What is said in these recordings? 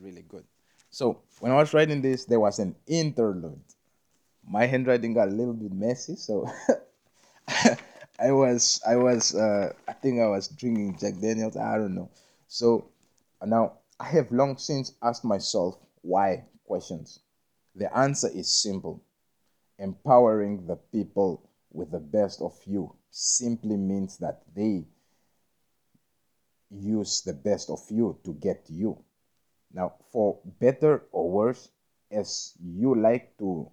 really good. So when I was writing this, there was an interlude. My handwriting got a little bit messy, so I was I was uh, I think I was drinking Jack Daniels. I don't know. So now I have long since asked myself why questions. The answer is simple. Empowering the people with the best of you simply means that they use the best of you to get you. Now, for better or worse, as you like to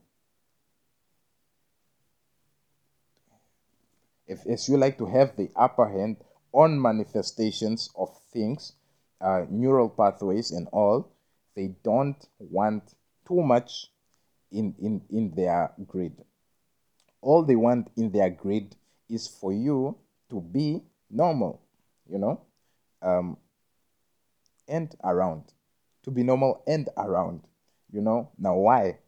if as you like to have the upper hand on manifestations of things, uh, neural pathways and all, they don't want too much in, in, in their grid. All they want in their grid is for you to be normal, you know, um, and around to be normal and around. You know, now why?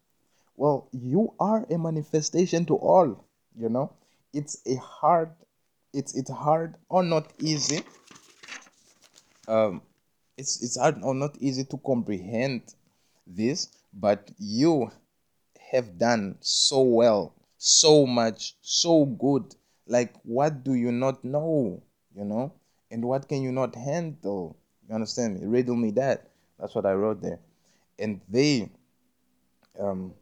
Well, you are a manifestation to all, you know. It's a hard it's it's hard or not easy. Um it's it's hard or not easy to comprehend this, but you have done so well, so much, so good. Like what do you not know? You know? And what can you not handle? You understand me? Riddle me that. That's what I wrote there. And they, um,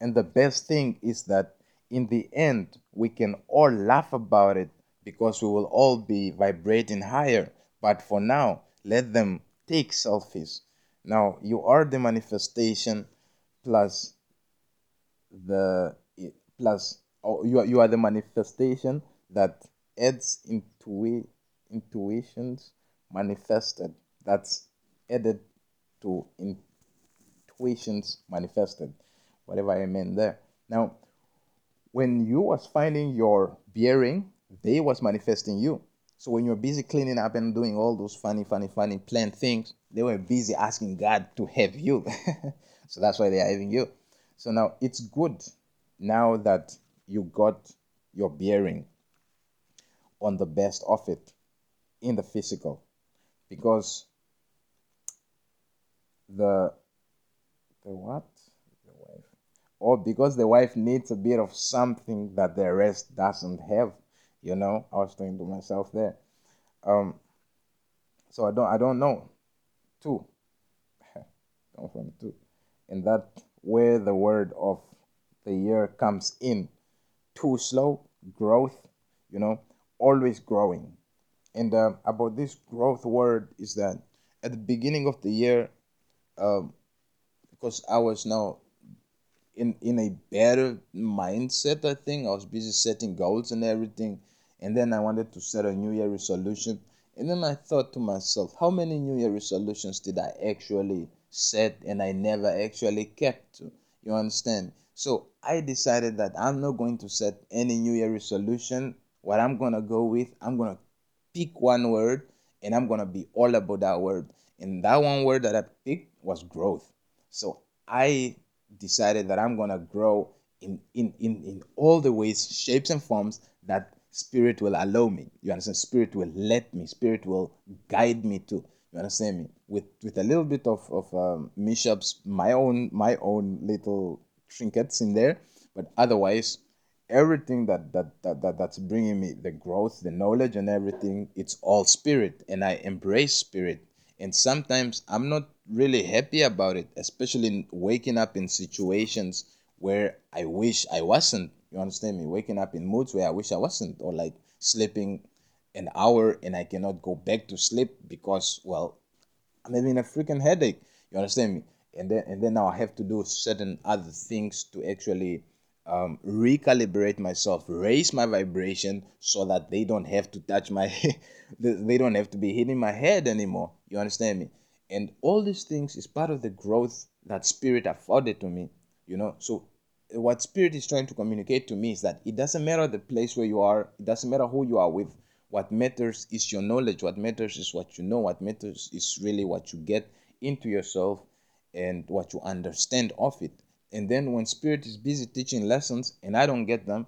and the best thing is that in the end, we can all laugh about it because we will all be vibrating higher. But for now, let them take selfies. Now, you are the manifestation plus the plus oh, you are, you are the manifestation that adds into intuitions manifested. That's added to intuitions manifested, whatever I meant there. Now, when you was finding your bearing, they was manifesting you. So when you're busy cleaning up and doing all those funny, funny, funny planned things, they were busy asking God to have you. so that's why they are having you. So now it's good now that you got your bearing on the best of it in the physical because the the what? The wife. Or because the wife needs a bit of something that the rest doesn't have you know? I was thinking to myself there. Um so i don't i don't know. Two. Come from two. And that where the word of the year comes in. Too slow growth you know? Always growing. And uh, about this growth word is that at the beginning of the year um, because I was now in in a better mindset. I think I was busy setting goals and everything, and then I wanted to set a New Year resolution. And then I thought to myself, how many New Year resolutions did I actually set and I never actually kept to? You understand? So I decided that I'm not going to set any New Year resolution. What I'm gonna go with, I'm gonna pick one word and I'm gonna be all about that word. And that one word that I picked was growth. So I decided that I'm gonna grow in, in, in, in all the ways, shapes, and forms that spirit will allow me. You understand? Spirit will let me, spirit will guide me to. You understand me? With with a little bit of, of um, mishaps, my own my own little trinkets in there, but otherwise everything that, that that that that's bringing me the growth the knowledge and everything it's all spirit and i embrace spirit and sometimes i'm not really happy about it especially in waking up in situations where i wish i wasn't you understand me waking up in moods where i wish i wasn't or like sleeping an hour and i cannot go back to sleep because well i'm having a freaking headache you understand me and then and then now i have to do certain other things to actually um, recalibrate myself, raise my vibration so that they don't have to touch my, they don't have to be hitting my head anymore. You understand me? And all these things is part of the growth that spirit afforded to me. You know, so what spirit is trying to communicate to me is that it doesn't matter the place where you are, it doesn't matter who you are with. What matters is your knowledge. What matters is what you know. What matters is really what you get into yourself and what you understand of it and then when spirit is busy teaching lessons and i don't get them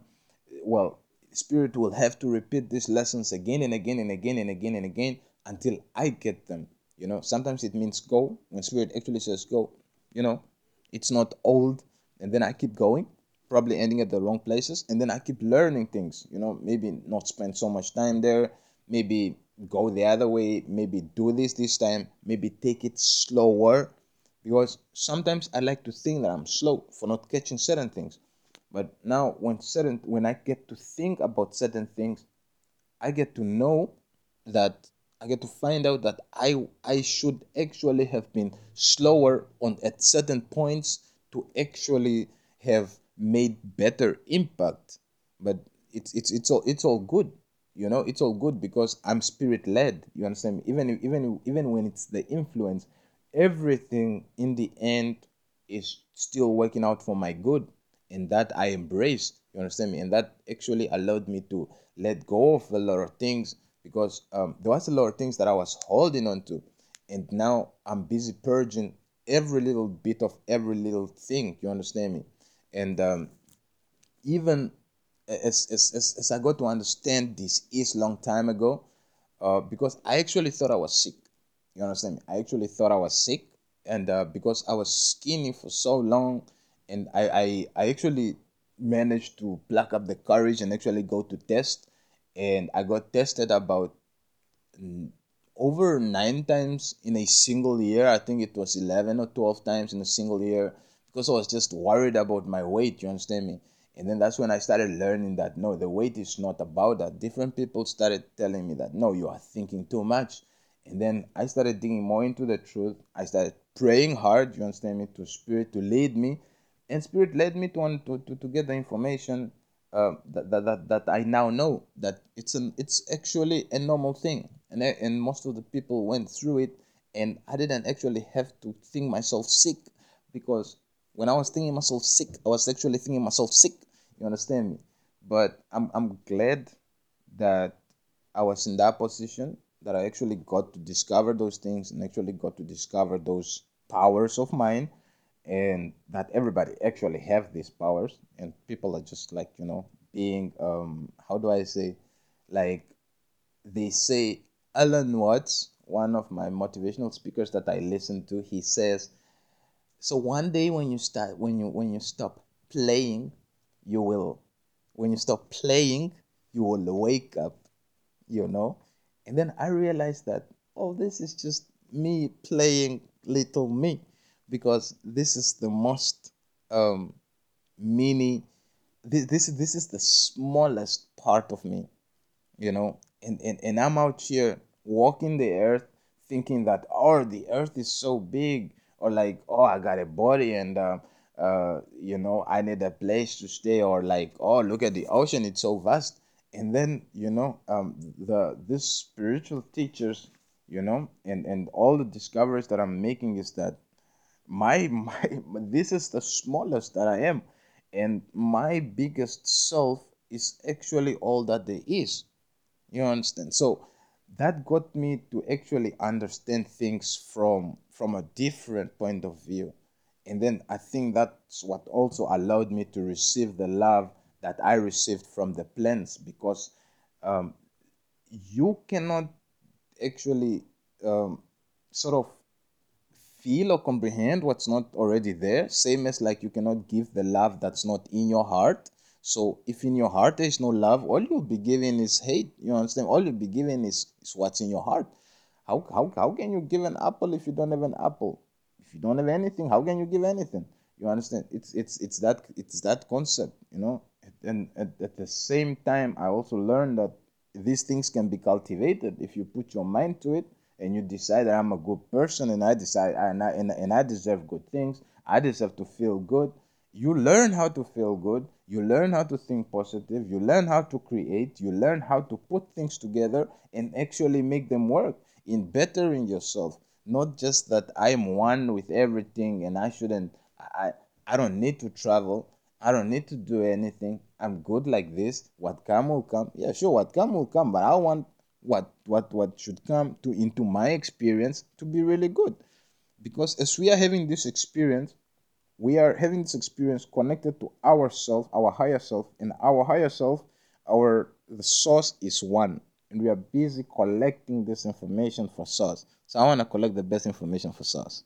well spirit will have to repeat these lessons again and again and again and again and again until i get them You know, sometimes it means go when spirit actually says go. You know, it's not old, and then I keep going, probably ending at the wrong places, and then I keep learning things. You know, maybe not spend so much time there, maybe go the other way, maybe do this this time, maybe take it slower, because sometimes I like to think that I'm slow for not catching certain things. But now when certain when I get to think about certain things, I get to know that I get to find out that I I should actually have been slower on at certain points to actually have made better impact. But it's it's it's all it's all good, you know. It's all good because I'm spirit led. You understand me? Even even even when it's the influence, everything in the end is still working out for my good, and that I embrace. You understand me? And that actually allowed me to let go of a lot of things because um, there was a lot of things that I was holding on to, and now I'm busy purging every little bit of every little thing. You understand me? And um, even as, as, as, as I got to understand this is long time ago, uh, because I actually thought I was sick. You understand me? I actually thought I was sick, and uh, because I was skinny for so long, and I, I I actually managed to pluck up the courage and actually go to test and I got tested about over nine times in a single year. I think it was 11 or 12 times in a single year because I was just worried about my weight. You understand me? And then that's when I started learning that no, the weight is not about that. Different people started telling me that no, you are thinking too much. And then I started digging more into the truth. I started praying hard, you understand me, to Spirit to lead me. And Spirit led me to, to, to, to get the information uh, that, that, that, that I now know that it's an it's actually a normal thing. And and most of the people went through it and I didn't actually have to think myself sick because when I was thinking myself sick I was actually thinking myself sick. You understand me? But I'm, I'm glad that I was in that position that I actually got to discover those things and actually got to discover those powers of mine and that everybody actually have these powers and people are just like you know being um how do i say like they say alan watts one of my motivational speakers that i listen to he says so one day when you start when you when you stop playing you will when you stop playing you will wake up you know? And then i realized that oh this is just me playing little me because this is the most um, mini this, this this is the smallest part of me you know? And, and and i'm out here walking the earth thinking that oh the earth is so big or like oh i got a body and uh, uh, you know i need a place to stay or like oh look at the ocean it's so vast. And then you know um, the this spiritual teachers you know and and all the discoveries that i'm making is that my my this is the smallest that i am. And my biggest self is actually all that there is. You understand? So that got me to actually understand things from from a different point of view. And then i think that's what also allowed me to receive the love that i received from the plants because um, you cannot actually um, sort of feel or comprehend what's not already there. Same as like you cannot give the love that's not in your heart. So if in your heart there is no love, all you'll be giving is hate. You understand? All you'll be giving is, is what's in your heart. How, how, how can you give an apple if you don't have an apple? If you don't have anything, how can you give anything? You understand? It's it's it's that it's that concept, you know. And at, at the same time, I also learned that these things can be cultivated if you put your mind to it and you decide that I'm a good person and I decide and I, and, and I deserve good things, I deserve to feel good. You learn how to feel good. You learn how to think positive. You learn how to create. You learn how to put things together and actually make them work in bettering yourself. Not just that I'm one with everything and I shouldn't, I, I don't need to travel. I don't need to do anything. I'm good like this. What come will come. Yeah, sure, what come will come. But I want what what what should come to into my experience to be really good. Because as we are having this experience we are having this experience connected to ourself our higher self and our higher self our the source is one. And we are busy collecting this information for source. So I want to collect the best information for source.